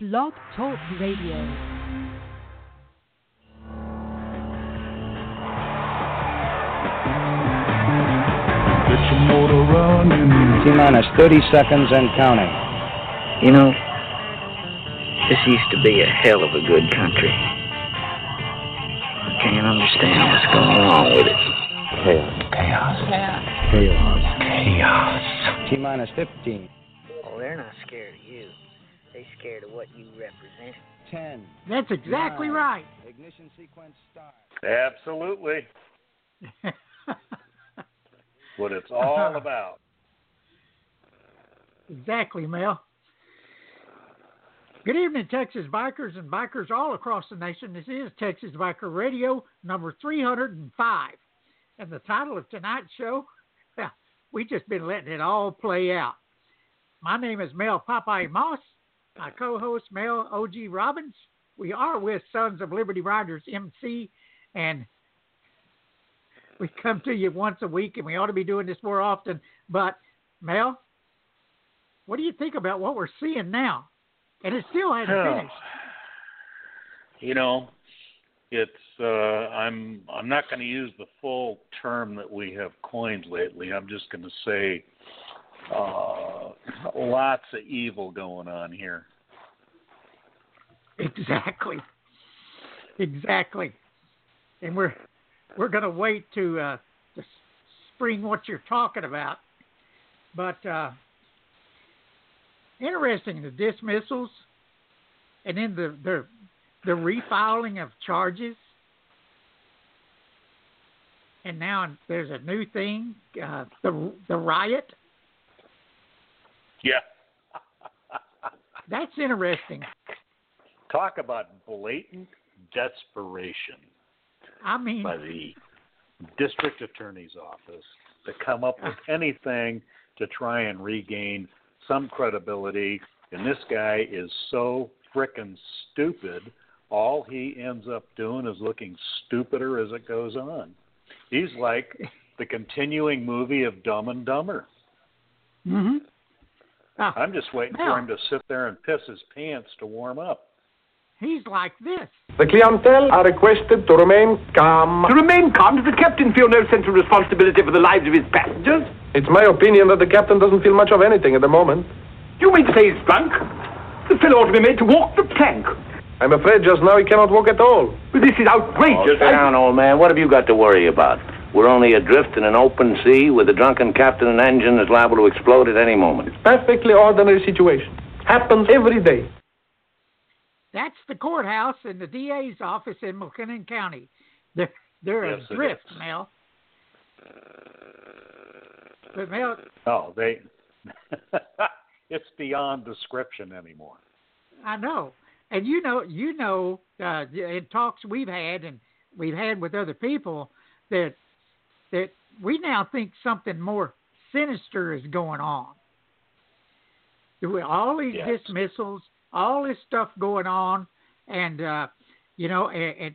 Blog Talk Radio. Get your motor running. T minus 30 seconds and counting. You know, this used to be a hell of a good country. I can't understand what's going on with it. Chaos. Chaos. Chaos. Chaos. T minus 15. Oh, they're not scared of you. They scared of what you represent. 10. That's exactly nine, right. Ignition sequence start. Absolutely. what it's all uh-huh. about. Exactly, Mel. Good evening, Texas bikers and bikers all across the nation. This is Texas Biker Radio number 305. And the title of tonight's show, well, we've just been letting it all play out. My name is Mel Popeye Moss. My co-host Mel OG Robins. We are with Sons of Liberty Riders MC, and we come to you once a week, and we ought to be doing this more often. But Mel, what do you think about what we're seeing now? And it still hasn't Oh. finished. You know, it's uh I'm I'm not going to use the full term that we have coined lately. I'm just going to say uh lots of evil going on here. Exactly. Exactly. And we're we're going to wait to uh, to spring what you're talking about. But uh, interesting the dismissals, and then the the the refiling of charges. And now there's a new thing, uh, the the riot. Yeah. That's interesting. Talk about blatant desperation I mean, by the district attorney's office to come up with anything to try and regain some credibility. And this guy is so frickin' stupid. All he ends up doing is looking stupider as it goes on. He's like the continuing movie of Dumb and Dumber. hmm Ah, I'm just waiting Now- for him to sit there and piss his pants to warm up. he's like this. The clientele are requested to remain calm. To remain calm, does the captain feel no sense of responsibility for the lives of his passengers? It's my opinion that the captain doesn't feel much of anything at the moment. You mean to say he's drunk? The fellow ought to be made to walk the plank. I'm afraid just now he cannot walk at all. But this is Oh, outrageous. sit down, old man. What have you got to worry about? We're only adrift in an open sea with a drunken captain and engine that's liable to explode at any moment. It's Perfectly ordinary situation. Happens every day. That's the courthouse and the DA's office in McLennan County. They're they're Yes, adrift, is. Mel. But Mel, Oh, they. it's beyond description anymore. I know, and you know, you know, uh, in talks we've had and we've had with other people that that we now think something more sinister is going on. With All these Yes. dismissals, all this stuff going on, and uh, you know, and, and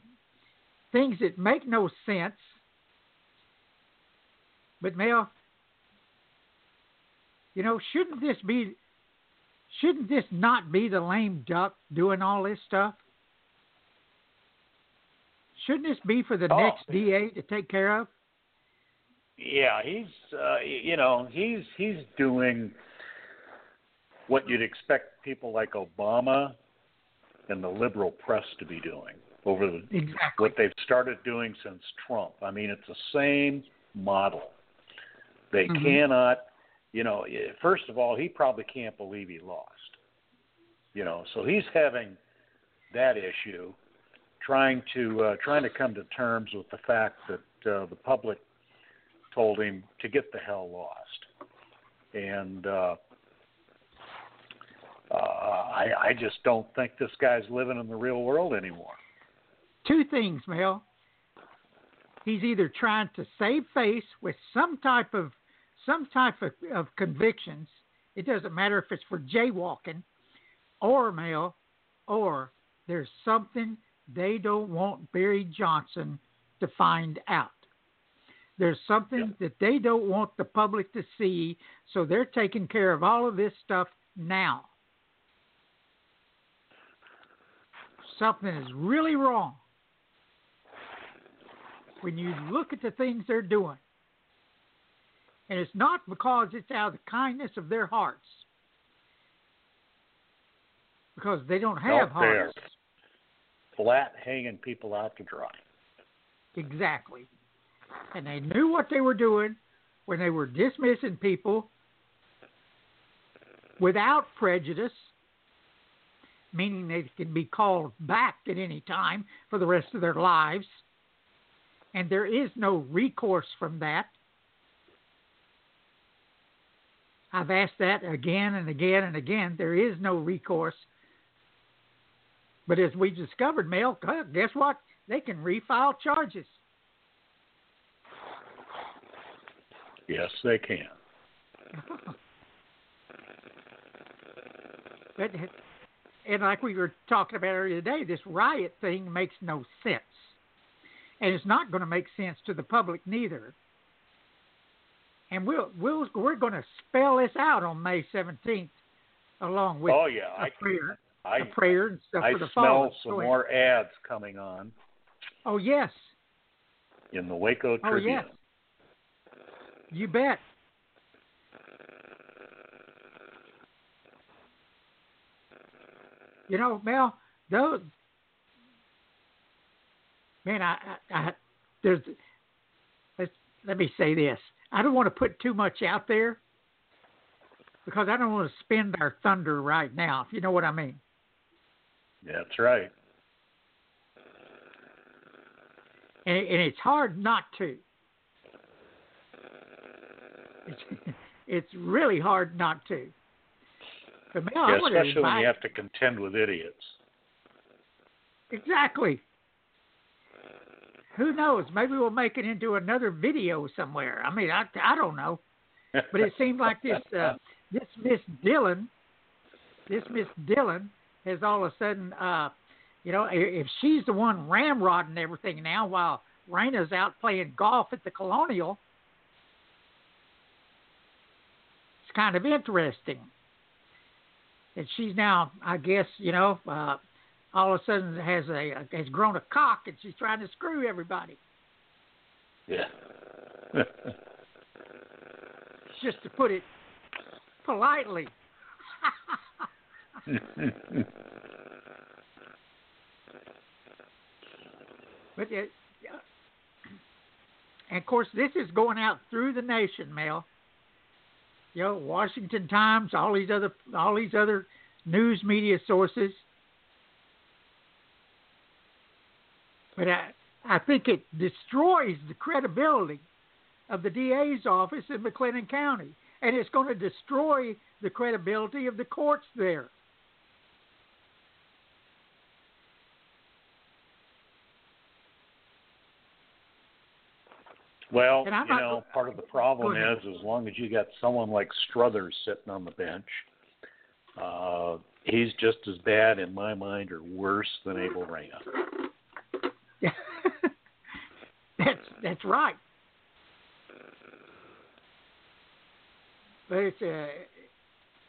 things that make no sense. But Mel, you know, shouldn't this be shouldn't this not be the lame duck doing all this stuff? Shouldn't this be for the Oh. next DA to take care of? Yeah, he's uh, you know he's he's doing what you'd expect people like Obama and the liberal press to be doing over the Exactly. what they've started doing since Trump. I mean, it's the same model. They Mhm. cannot, you know. First of all, he probably can't believe he lost. You know, so he's having that issue, trying to uh, trying to come to terms with the fact that uh, the public told him to get the hell lost, and uh, uh, I I just don't think this guy's living in the real world anymore. Two things, Mel. He's either trying to save face with some type of some type of, of convictions. It doesn't matter if it's for jaywalking, or Mel, or there's something they don't want Barry Johnson to find out. There's something that they don't want the public to see, so they're taking care of all of this stuff now. Something is really wrong when you look at the things they're doing. And it's not because it's out of the kindness of their hearts. Because they don't have Out there. hearts. Flat hanging people out to dry. Exactly. And they knew what they were doing when they were dismissing people without prejudice, meaning they can be called back at any time for the rest of their lives. And there is no recourse from that. I've asked that again and again and again. There is no recourse. But as we discovered, Mel, guess what? They can refile charges. Yes, they can. But, and like we were talking about earlier today, this riot thing makes no sense. And it's not going to make sense to the public neither. And we'll, we'll, we're going to spell this out on May 17th along with oh yeah, a I prayer, I a prayer and stuff I for the smell fallen. some more ads coming on Oh, yes. in the Waco Oh, Tribune. yes. You bet. You know, Mel, those man, I, I, I there's let's let me say this. I don't want to put too much out there because I don't want to spend our thunder right now, if you know what I mean. That's right. And, and it's hard not to. It's, it's really hard not to. But I yeah, especially when you have to contend with idiots. Exactly. Who knows? Maybe we'll make it into another video somewhere. I mean, I, I don't know. But it seemed like this uh, this Miss Dillon, this Miss Dillon has all of a sudden, uh, you know, if she's the one ramrodding everything now while Reyna's out playing golf at the Colonial, it's kind of interesting. And she's now, I guess, you know, uh, all of a sudden has a has grown a cock and she's trying to screw everybody. Yeah. Just to put it politely. But it, and of course, this is going out through the nation, Mel. You know, Washington Times, all these other, all these other news media sources. But I, I think it destroys the credibility of the DA's office in McLennan County, and it's going to destroy the credibility of the courts there. Well, you know, part of the problem is as long as you got someone like Struthers sitting on the bench, uh, he's just as bad in my mind or worse than Abel Reyna. that's that's right. But it's uh,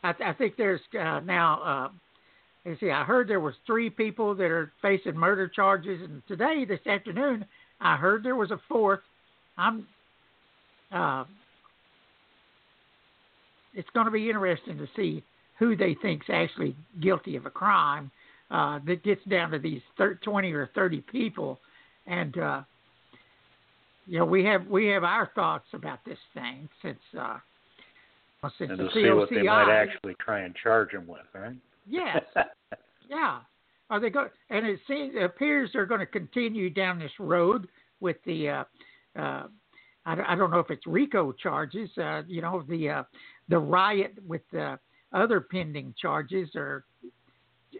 I, th- I think there's uh, now. Uh, let's see, I heard there was three people that are facing murder charges, and today, this afternoon, I heard there was a fourth. I'm. Uh, it's going to be interesting to see who they think's actually guilty of a crime uh, that gets down to these thir- 20 or 30 people, and uh, you know we have we have our thoughts about this thing since uh, well, since And the to see what they might actually try and charge him with, right? Yes. yeah. Are they going? And it seems it appears they're going to continue down this road with the. Uh, uh, I, don't- I don't know if it's RICO charges. Uh, you know the uh, the riot with the other pending charges are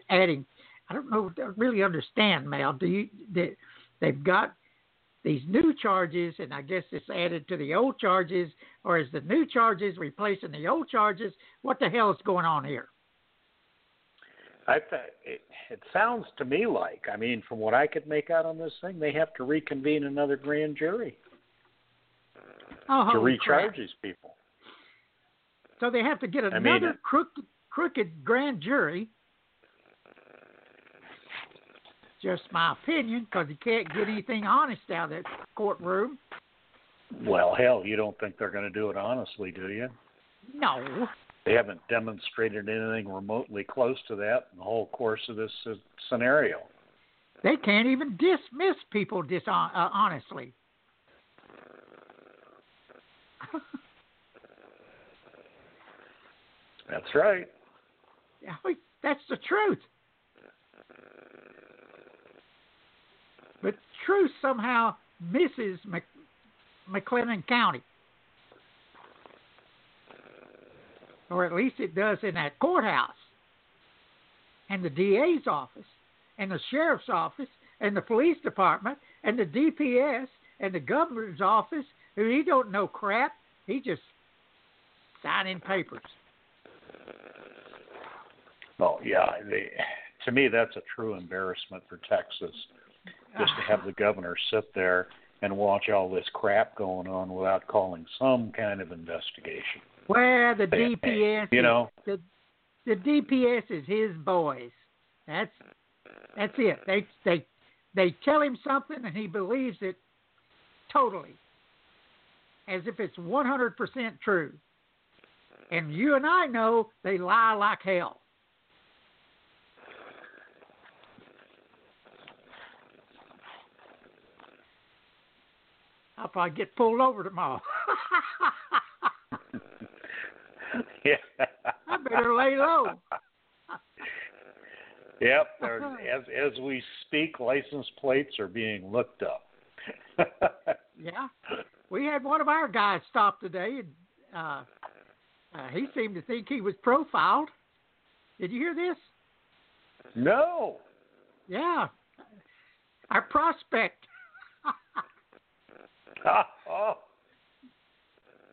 adding. I don't know, don't really understand, Mal. Do you? They, they've got these new charges, and I guess it's added to the old charges, or is the new charges replacing the old charges? What the hell is going on here? I th- it, it sounds to me like, I mean, from what I could make out on this thing, they have to reconvene another grand jury Oh, to recharge crap. these people. So they have to get I another mean- crooked, crooked grand jury. Just my opinion, because you can't get anything honest out of that courtroom. Well, hell, you don't think they're going to do it honestly, do you? No. They haven't demonstrated anything remotely close to that in the whole course of this scenario. They can't even dismiss people dishon- uh, honestly. That's right. Yeah, That's the truth. But truth somehow misses Mc, McLennan County. Or at least it does in that courthouse. And the DA's office. And the sheriff's office. And the police department. And the DPS. And the governor's office. Who he don't know crap. He just signing papers. Oh yeah, they, to me that's a true embarrassment for Texas, just to have the governor sit there and watch all this crap going on without calling some kind of investigation. Well, the DPS, you know. the the DPS is his boys. That's that's it. They they they tell him something and he believes it totally, as if it's one hundred percent true. And you and I know they lie like hell. I'll probably get pulled over tomorrow. yeah. I better lay low. Yep. As as we speak, license plates are being looked up. Yeah, we had one of our guys stop today, and uh, uh, he seemed to think he was profiled. Did you hear this? no. Yeah, our prospect. oh.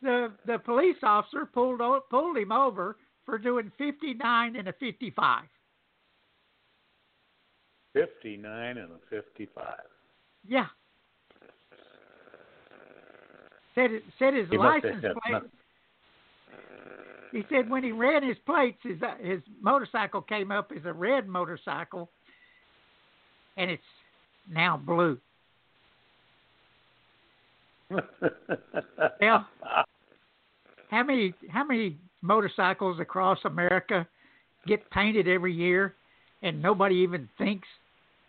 the the police officer pulled o- pulled him over for doing 59 and a 55. Fifty nine and a fifty five. Yeah. Said it, said his He license plate. nothing. He said when he ran his plates, his uh, his motorcycle came up as a red motorcycle, and it's now blue. Yeah. How many how many motorcycles across America get painted every year, and nobody even thinks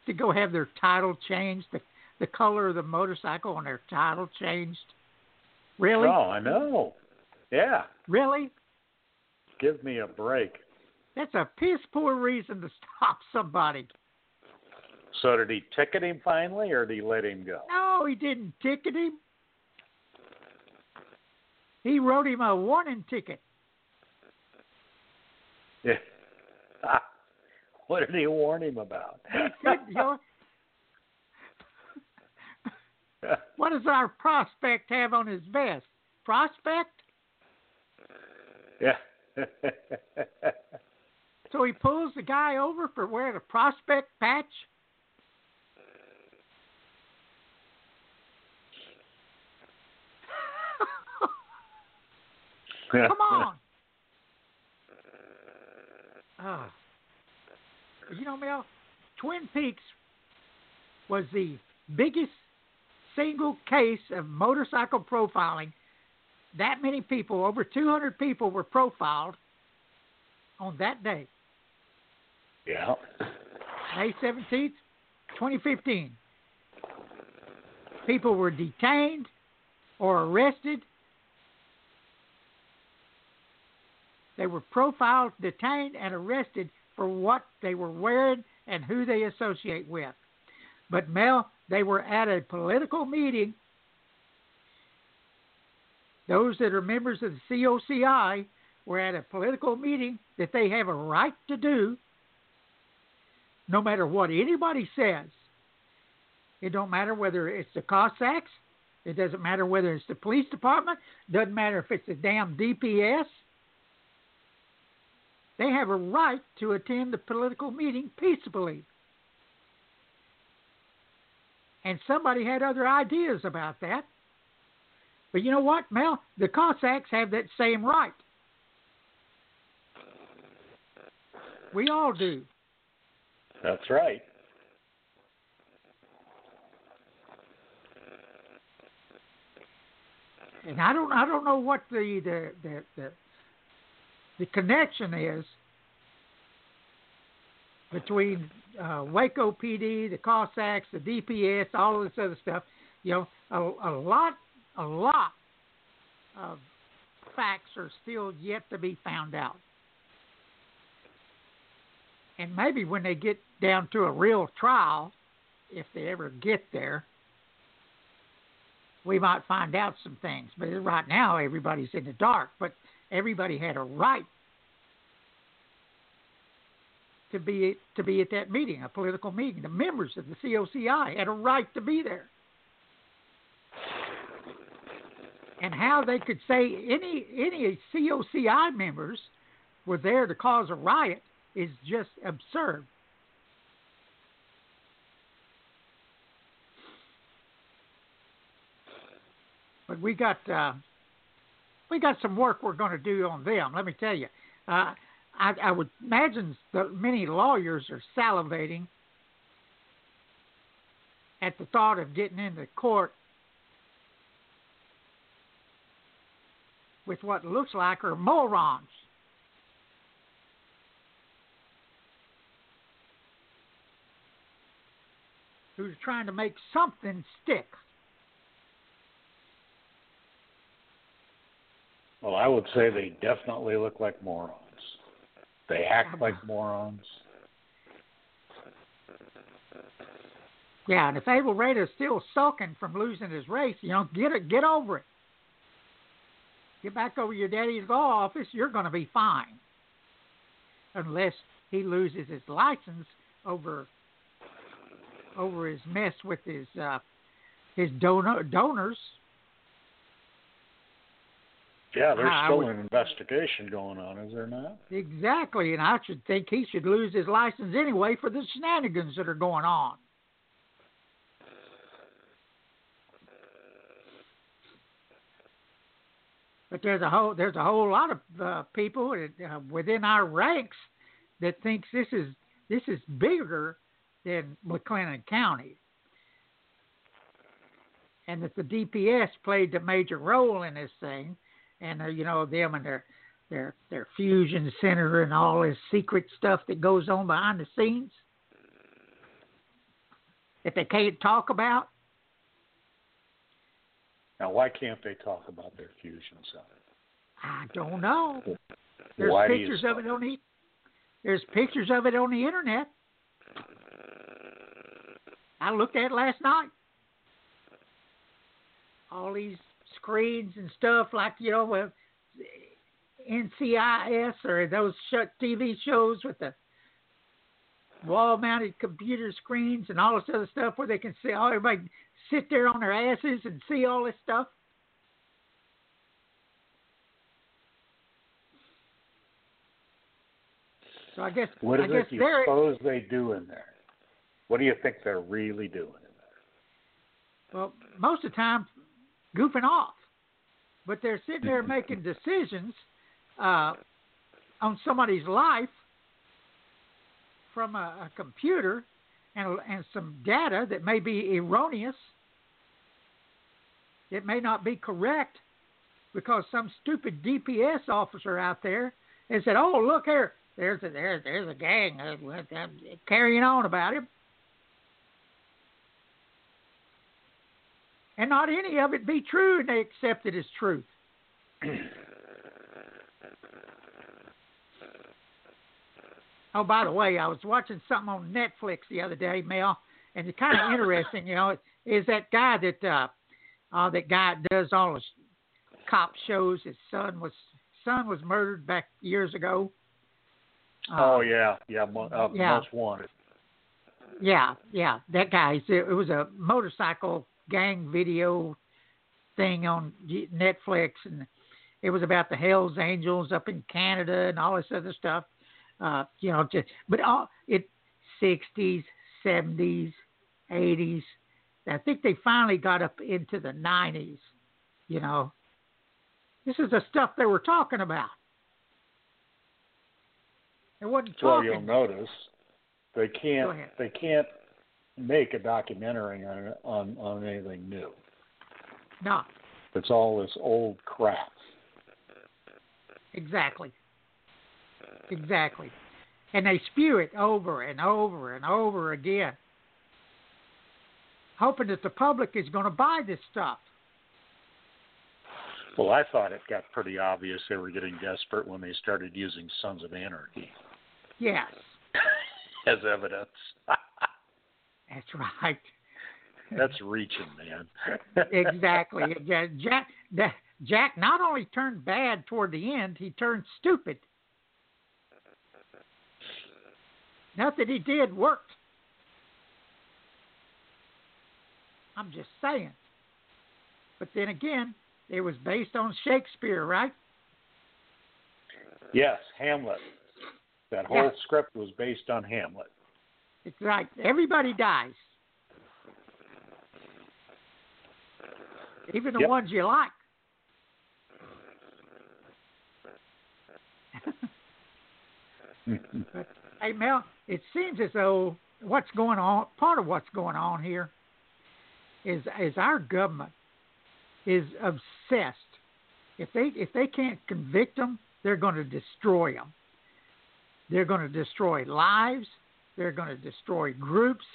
to go have their title changed, the the color of the motorcycle on their title changed? Really? Oh, I know. Yeah. Really? Give me a break. That's a piss poor reason to stop somebody. So did he ticket him finally, or did he let him go? No, he didn't ticket him. He wrote him a warning ticket. Yeah. what did he warn him about? Good, you know, what does our prospect have on his vest? Prospect? yeah. So he pulls the guy over for wearing a prospect patch? Come on. Uh, you know, Mel, Twin Peaks was the biggest single case of motorcycle profiling. That many people, over 200 people, were profiled on that day, Yeah. May 17th, 2015. People were detained or arrested. They were profiled, detained, and arrested for what they were wearing and who they associate with. But Mel, they were at a political meeting. Those that are members of the COCI were at a political meeting that they have a right to do. no matter what anybody says. It don't matter whether it's the Cossacks. It doesn't matter whether it's the police department. Doesn't matter if it's the damn DPS. They have a right to attend the political meeting peacefully. And somebody had other ideas about that. But you know what, Mel? The Cossacks have that same right. We all do. That's right. And I don't I don't know what the the the the, the connection is between uh, Waco PD, the Cossacks, the DPS, all of this other stuff. You know, a, a lot a lot of facts are still yet to be found out. And maybe when they get down to a real trial, if they ever get there, we might find out some things. But right now, everybody's in the dark. But everybody had a right to be to be at that meeting, a political meeting. The members of the COCI had a right to be there. And how they could say any any COCI members were there to cause a riot is just absurd. But we got uh, we got some work we're going to do on them. Let me tell you, uh, I, I would imagine that many lawyers are salivating at the thought of getting into court with what looks like are morons. Who's trying to make something stick. Well, I would say they definitely look like morons. They act like morons. Yeah, and if Abel Rader's still sulking from losing his race, you know, get it, get over it. Get back over your daddy's law office. You're going to be fine, unless he loses his license over over his mess with his uh, his donor donors. Yeah, there's I still would- an investigation going on, is there not? Exactly, and I should think he should lose his license anyway for the shenanigans that are going on. But there's a whole there's a whole lot of uh, people uh, within our ranks that thinks this is this is bigger than McLennan County, and that the DPS played a major role in this thing, and uh, you know them and their their their fusion center and all this secret stuff that goes on behind the scenes that they can't talk about. Now, why can't they talk about their fusion center? I don't know. There's Why pictures of it on the there's pictures of it on the internet. I looked at it last night. All these screens and stuff like you know with NCIS or those TV shows with the wall-mounted computer screens and all this other stuff where they can see all everybody sit there on their asses and see all this stuff. So I guess What I guess it you suppose they do in there? What do you think they're really doing in there? well most of the time goofing off, but they're sitting there making decisions uh, on somebody's life from a, a computer and and some data that may be erroneous. It may not be correct because some stupid DPS officer out there has said, "Oh, look here, there's a there's there's a gang uh, uh, carrying on about him," and not any of it be true, and they accept it as truth. Oh, by the way, I was watching something on Netflix the other day, Mel, and it's kind of interesting. You know, is that guy that uh, uh, that guy does all his cop shows. His son was son was murdered back years ago. Uh, oh yeah, yeah, uh, yeah. most wanted. Yeah, yeah, that guy. It was a motorcycle gang video thing on Netflix, and it was about the Hell's Angels up in Canada and all this other stuff. Uh, you know, just but all it sixties, seventies, eighties. I think they finally got up into the nineties. You know, this is the stuff they were talking about. It wasn't talking. Well, you'll notice they can't they can't make a documentary on on on anything new. No, It's all this old crap. exactly. Exactly. And they spew it over and over and over again, hoping that the public is going to buy this stuff. Well, I thought it got pretty obvious they were getting desperate when they started using Sons of Anarchy Yes, as evidence. that's right. That's reaching, man. exactly. Ja- Jack, Jack not only turned bad toward the end, he turned stupid. Nothing he did worked. I'm just saying. But then again, it was based on Shakespeare, right? yes, Hamlet. That whole Yeah. script was based on Hamlet. It's right. Everybody dies. Even the Yep. ones you like. But hey, Mel, it seems as though what's going on, part of what's going on here, is is our government is obsessed. If they if they can't convict them, they're going to destroy them. They're going to destroy lives. They're going to destroy groups.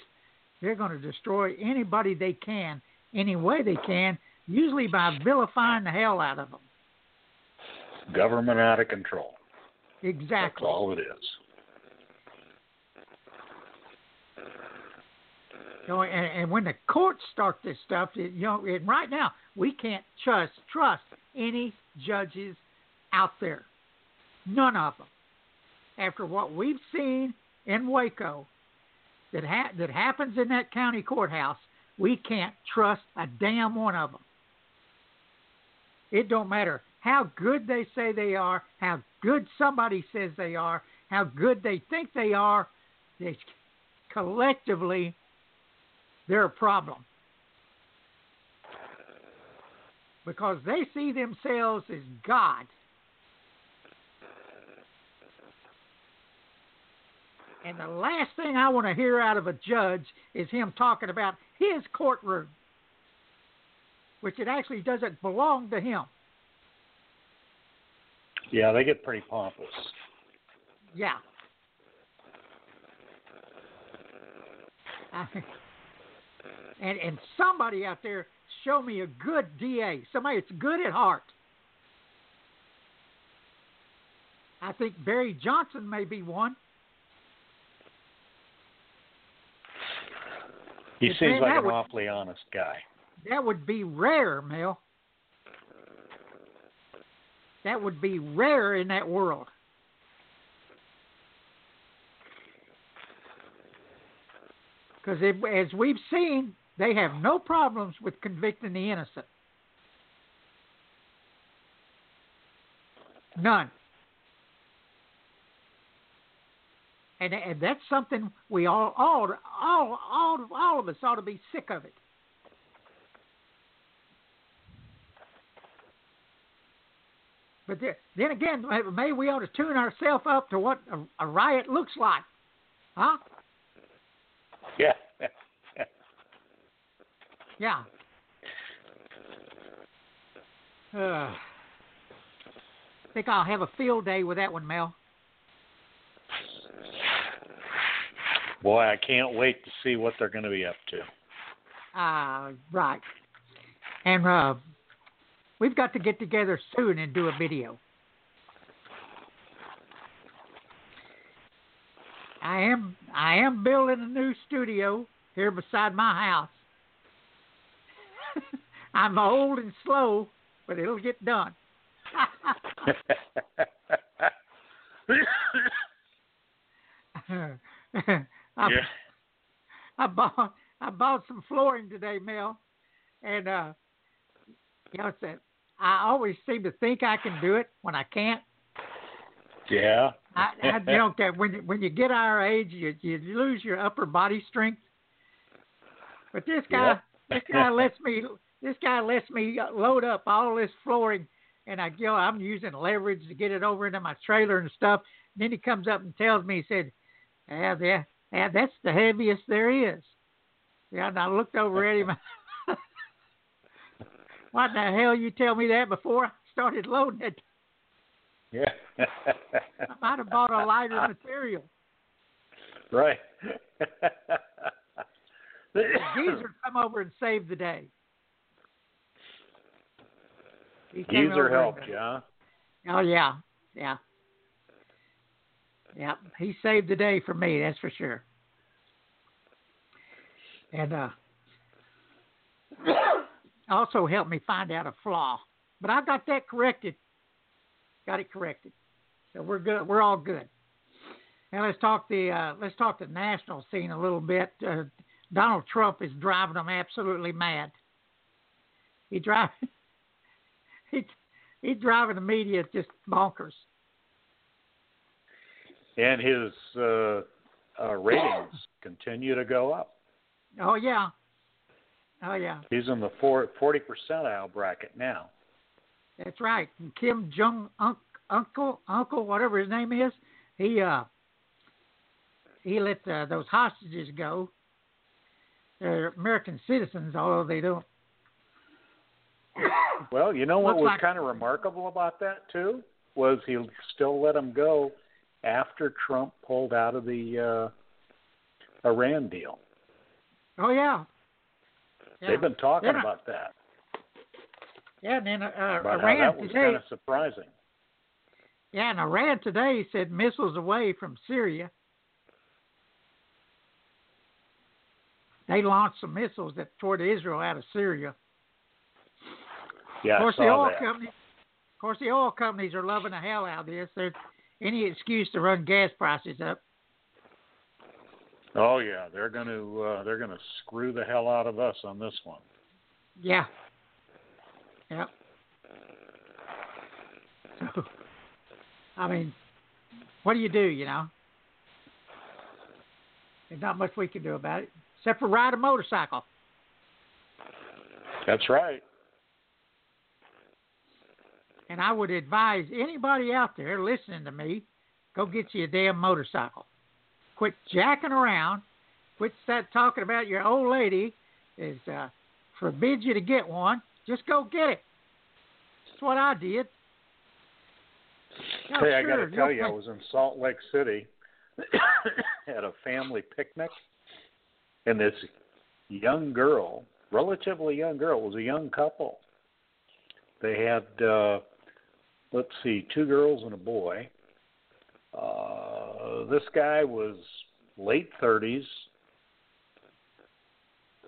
They're going to destroy anybody they can, any way they can, usually by vilifying the hell out of them. Government out of control. Exactly. That's all it is. You know, and, and when the courts start this stuff, it, you know, and right now we can't trust trust any judges out there, none of them. After what we've seen in Waco, that ha- that happens in that county courthouse, we can't trust a damn one of them. It don't matter how good they say they are, how good somebody says they are, how good they think they are. They collectively they're a problem because they see themselves as God. And the last thing I want to hear out of a judge is him talking about his courtroom, which it actually doesn't belong to him. Yeah, they get pretty pompous. Yeah. I- and and somebody out there show me a good DA, somebody that's good at heart. I think Barry Johnson may be one. He seems man, like an would- awfully honest guy. That would be rare, Mel. That would be rare in that world. Because as we've seen, they have no problems with convicting the innocent. None. And, and that's something we all, all, all, all, all of us ought to be sick of it. But then, then again, maybe we ought to tune ourselves up to what a, a riot looks like, huh? Yeah. Yeah. Uh, I think I'll have a field day with that one, Mel. Boy, I can't wait to see what they're going to be up to. Uh, right. And uh, we've got to get together soon and do a video. I am I am building a new studio here beside my house. I'm old and slow, but it'll get done. I'm, yeah. I bought I bought some flooring today, Mel, and uh, you know, it's a, I always seem to think I can do it when I can't. Yeah. I, I you know that when when you get our age, you you lose your upper body strength. But this guy, Yep. this guy lets me this guy lets me load up all this flooring, and I you know I'm using leverage to get it over into my trailer and stuff. And then he comes up and tells me, he said, "Yeah, yeah, yeah, that's the heaviest there is." Yeah, and I looked over at him. What the hell you tell me that before I started loading it? Yeah. I might have bought a lighter material. Right. The geezer come over and saved the day. He Geezer helped you, huh? Oh yeah, yeah, yeah. He saved the day for me, that's for sure. And uh, also helped me find out a flaw, but I got that corrected. Got it corrected, so we're good. We're all good. Now let's talk the uh, let's talk the national scene a little bit. Uh, Donald Trump is driving them absolutely mad. He drive he he's driving the media just bonkers. And his uh, uh, ratings continue to go up. Oh yeah, oh yeah, He's in the four, 40 percentile bracket now. that's right. And Kim Jong Un- Uncle Uncle whatever his name is, he uh he let uh, those hostages go. They're American citizens, although they don't. Well, you know what Looks was like- kind of remarkable about that too was he still let them go after Trump pulled out of the uh, Iran deal. Oh yeah. yeah. They've been talking They're about that. Yeah, and then uh, About how Iran that was today. kind of surprising. Yeah, and Iran today said missiles away from Syria. They launched some missiles that toward Israel out of Syria. Yeah, of course, I the saw oil that. companies, of course, the oil companies are loving the hell out of this. There's any excuse to run gas prices up. Oh yeah, they're going to uh, they're going to screw the hell out of us on this one. Yeah. Yep. So, I mean, what do you do? You know, there's not much we can do about it except for ride a motorcycle. That's right. And I would advise anybody out there listening to me, go get you a damn motorcycle. Quit jacking around. Quit that talking about your old lady is uh, forbids you to get one. Just go get it. That's what I did. Hey, I got to tell you'll I was in Salt Lake City at a family picnic, and this young girl, relatively young girl, was a young couple. They had, uh, let's see, two girls and a boy. Uh, this guy was late 30s,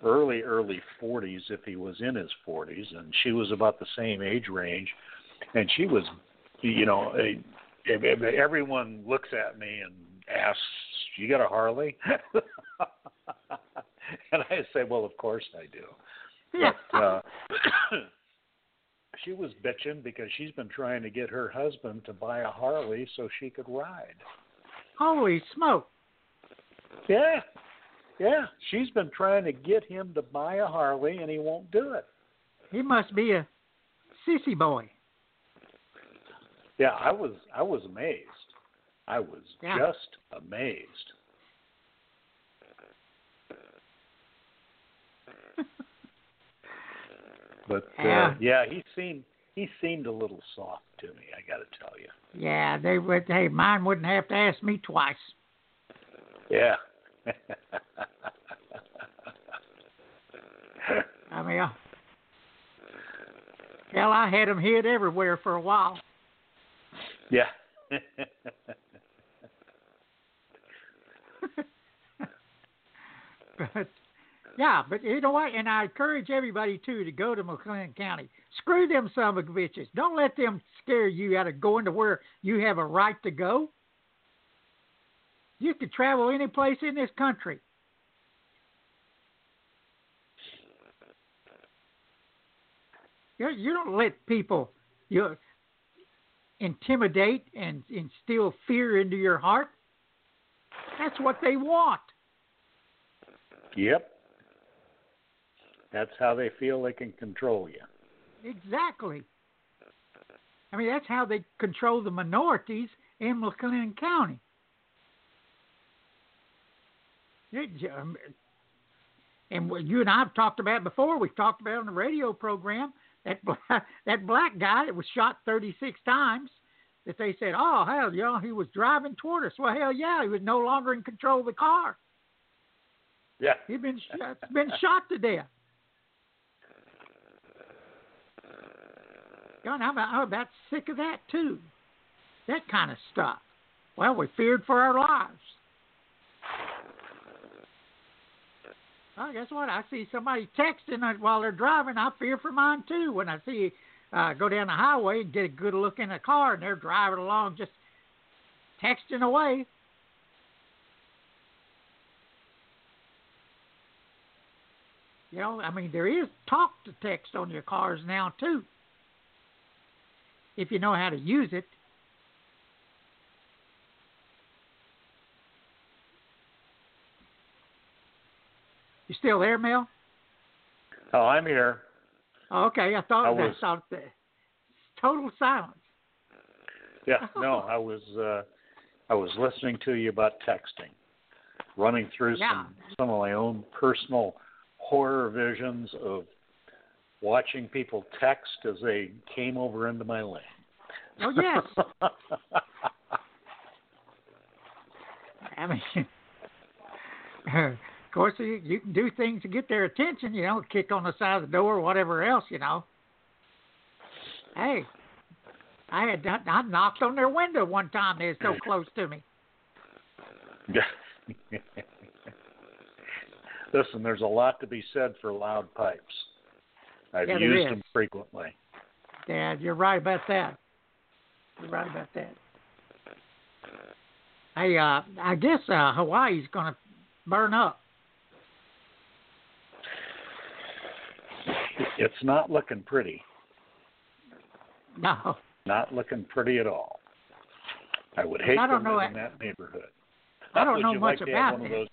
early, early 40s if he was in his 40s, and she was about the same age range. And she was, you know, a, if everyone looks at me and asks, "You got a Harley?" and I say, "Well, of course I do." But uh, she was bitching because she's been trying to get her husband to buy a Harley so she could ride. Holy smoke! Yeah, yeah, she's been trying to get him to buy a Harley, and he won't do it. He must be a sissy boy. Yeah, I was I was amazed. I was Yeah. just amazed. But uh, Yeah. yeah, he seemed he seemed a little soft to me. I got to tell you. Yeah, they would. Hey, mine wouldn't have to ask me twice. Yeah. I mean, uh, hell, I had them hid everywhere for a while. yeah. But yeah, but you know what? And I encourage everybody too to go to McLean County. Screw them some of bitches. Don't let them scare you out of going to where you have a right to go. You could travel any place in this country. You you don't let people you intimidate and instill fear into your heart. That's what they want. Yep. That's how they feel they can control you. Exactly. I mean, that's how they control the minorities in McLennan County. Um, and what you and I have talked about before. We've talked about on the radio program that black, that black guy that was shot 36 times. That they said, "Oh hell, you know, he was driving toward us." Well, hell yeah, he was no longer in control of the car. Yeah, he'd been shot, been shot to death. I'm, I'm about sick of that too. That kind of stuff. Well, we feared for our lives. Well, guess what? I see somebody texting while they're driving. I fear for mine too. When I see uh, go down the highway and get a good look in a car and they're driving along just texting away. You know, I mean, there is talk to text on your cars now too if you know how to use it. You still there, Mel? Oh, I'm here. Oh, okay, I thought I that was, thought that. total silence. Yeah, no, I was uh I was listening to you about texting, running through Yeah. some some of my own personal horror visions of watching people text as they came over into my lane. Oh yes. I mean, of course, you, you can do things to get their attention. You know, kick on the side of the door, or whatever else. You know. Hey, I had I knocked on their window one time. They were so close to me. Listen, there's a lot to be said for loud pipes. I've Yeah, used them frequently. Dad, you're right about that. You're right about that. Hey, uh, I guess uh, Hawaii's going to burn up. It's not looking pretty. No, Not looking pretty at all. I would hate I to don't live know in that- that neighborhood. I don't Would know you much like to about have one that. of those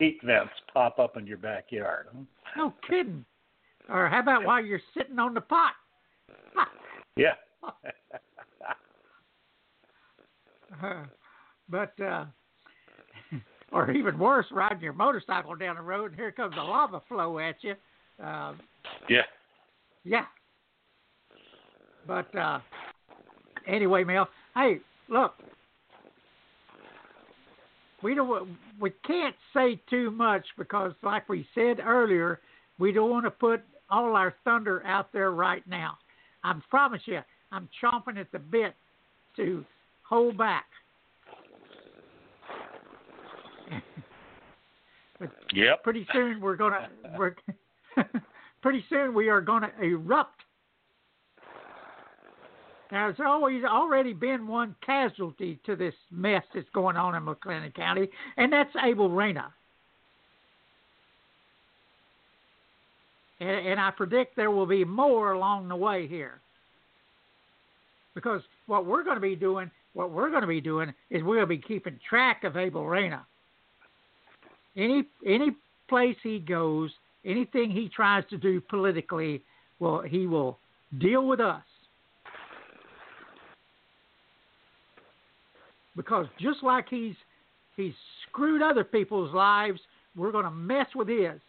heat vents pop up in your backyard? huh? no kidding. Or how about while you're sitting on the pot? Yeah. Uh, but uh, or even worse, riding your motorcycle down the road and here comes a lava flow at you. Uh, yeah. yeah. But uh, anyway, Mel. Hey, look, we don't we can't say too much because, like we said earlier, we don't want to put all our thunder out there right now. I promise you, I'm chomping at the bit to hold back. Yep. pretty soon we're gonna we're pretty soon we are gonna erupt. Now there's always already been one casualty to this mess that's going on in McLennan County, and that's Abel Reyna. And, and I predict there will be more along the way here. Because what we're going to be doing, what we're going to be doing is we'll be keeping track of Abel Reyna. Any any place he goes, anything he tries to do politically, well, he will deal with us. Because just like he's he's screwed other people's lives, we're going to mess with his.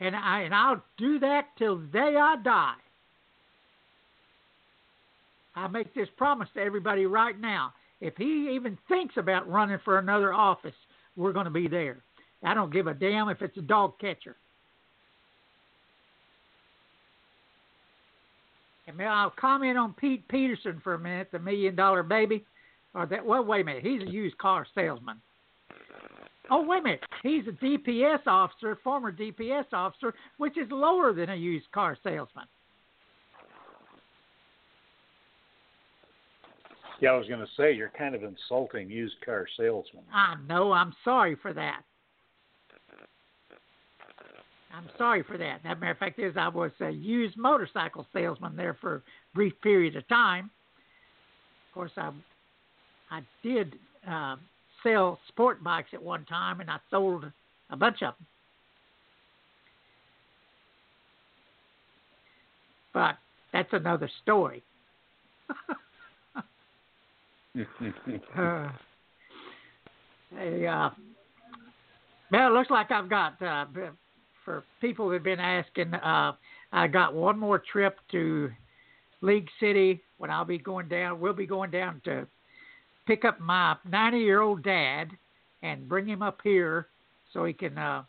And I and I'll do that till the day I die. I make this promise to everybody right now. If he even thinks about running for another office, we're going to be there. I don't give a damn if it's a dog catcher. And I'll comment on Pete Peterson for a minute, the million dollar baby. Or that well, wait a minute, he's a used car salesman. Oh, wait a minute. He's a DPS officer, former DPS officer, which is lower than a used car salesman. Yeah, I was going to say you're kind of insulting used car salesmen. I know. I'm sorry for that. I'm sorry for that. That matter of fact is I was a used motorcycle salesman there for a brief period of time. Of course, I I did uh, sell sport bikes at one time, and I sold a bunch of them. But that's another story. uh, hey, uh, well, it looks like I've got uh, for people who've been asking. Uh, I got one more trip to League City when I'll be going down. We'll be going down to pick up my 90 year old dad and bring him up here so he can, uh,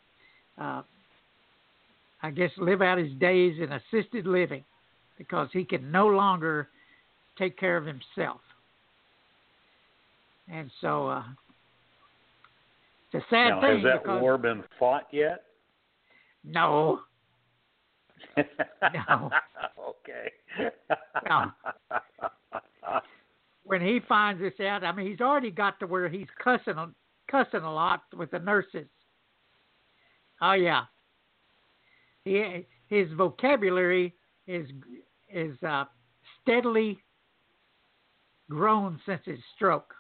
uh, I guess, live out his days in assisted living because he can no longer take care of himself. And so uh, it's a sad now, thing. Has that because, war been fought yet? No. no. okay. no. When he finds this out, I mean, he's already got to where he's cussing, cussing a lot with the nurses. Oh yeah. He his vocabulary is is uh, steadily grown since his stroke.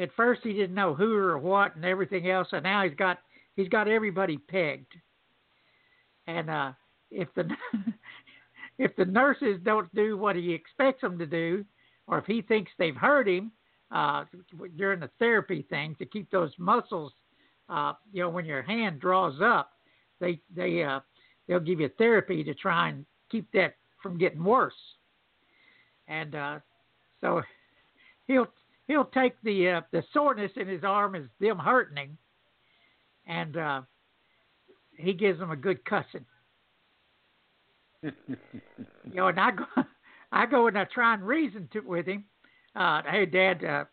At first, he didn't know who or what and everything else, and now he's got he's got everybody pegged. And uh, if the if the nurses don't do what he expects them to do, or if he thinks they've hurt him uh, during the therapy thing to keep those muscles, uh, you know, when your hand draws up, they they uh, they'll give you therapy to try and keep that from getting worse. And uh, so he'll he'll take the uh, the soreness in his arm as them hurting him, and uh, he gives them a good cussing. You know, and I go, I go and I try and reason to, with him. Uh, hey, Dad, uh,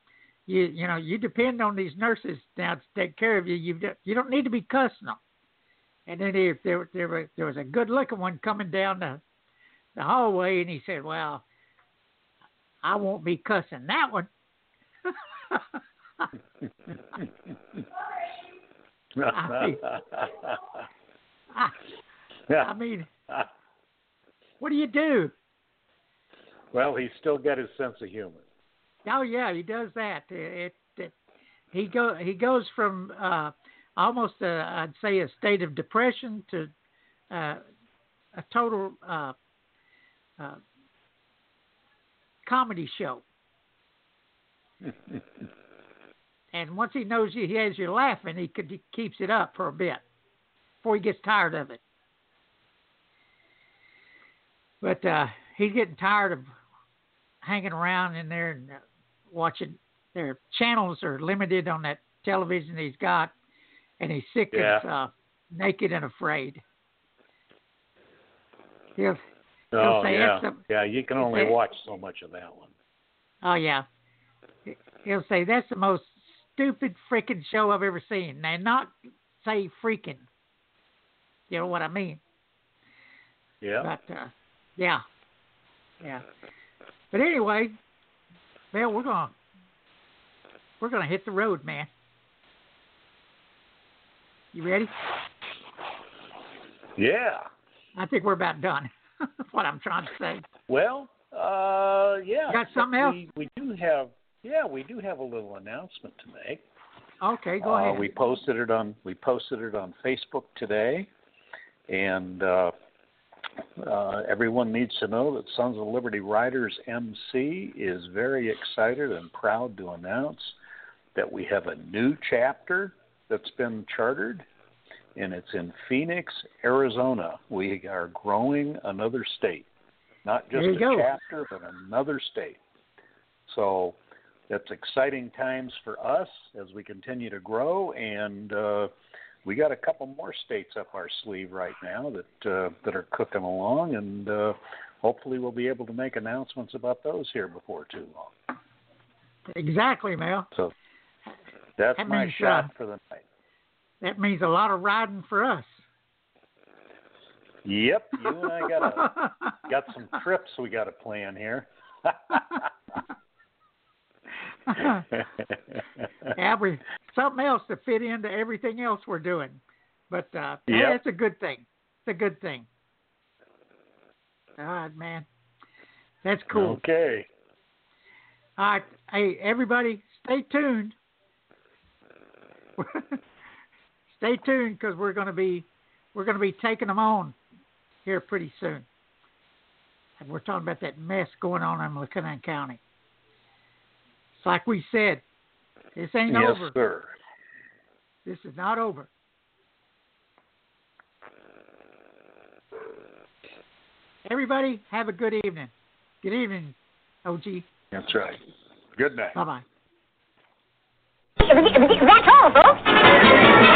you you know you depend on these nurses now to take care of you. You you don't need to be cussing them. And then he, there there was, there was a good looking one coming down the the hallway, and he said, "Well, I won't be cussing that one." I mean, I, I mean, what do you do? Well, he's still got his sense of humor. Oh yeah, he does that. It, it, it he go he goes from uh, almost I'd say a state of depression to uh, a total uh, uh, comedy show. and once he knows you, he has you laughing, he, could, he keeps it up for a bit before he gets tired of it. But uh, he's getting tired of hanging around in there and uh, watching. Their channels are limited on that television he's got, and he's sick Yeah. as uh, naked and afraid. He'll, he'll Oh say yeah, yeah. You can only it's- watch so much of that one. Oh yeah. He'll say that's the most stupid freaking show I've ever seen. And not say freaking. You know what I mean? Yeah. But uh, yeah, yeah. But anyway, well, we're gonna we're gonna hit the road, man. You ready? Yeah. I think we're about done. What I'm trying to say. Well, uh, yeah. Got something else? We, we do have, yeah, we do have a little announcement to make. Okay, go Uh, ahead. we posted it on we posted it on Facebook today, and uh, uh, everyone needs to know that Sons of Liberty Riders MC is very excited and proud to announce that we have a new chapter that's been chartered, and it's in Phoenix, Arizona. We are growing another state, not just a go. chapter, but another state. So that's exciting times for us as we continue to grow, and uh, we got a couple more states up our sleeve right now that uh, that are cooking along, and uh, hopefully we'll be able to make announcements about those here before too long. Exactly, Mel. So that's That my means, shot uh, for the night. That means a lot of riding for us. Yep, you and I got a, got some trips we got to plan here. yeah, we something else to fit into everything else we're doing. But uh, Yep. it's a good thing. It's a good thing. All right, man. That's cool. Okay. All right, hey everybody, stay tuned. stay tuned because we're going to be we're going to be taking them on here pretty soon. And we're talking about that mess going on in McLennan County. It's like we said, this ain't yes, over. sir. This is not over. Everybody, have a good evening. Good evening, OG. That's right. Good night. Bye bye. That's all, folks.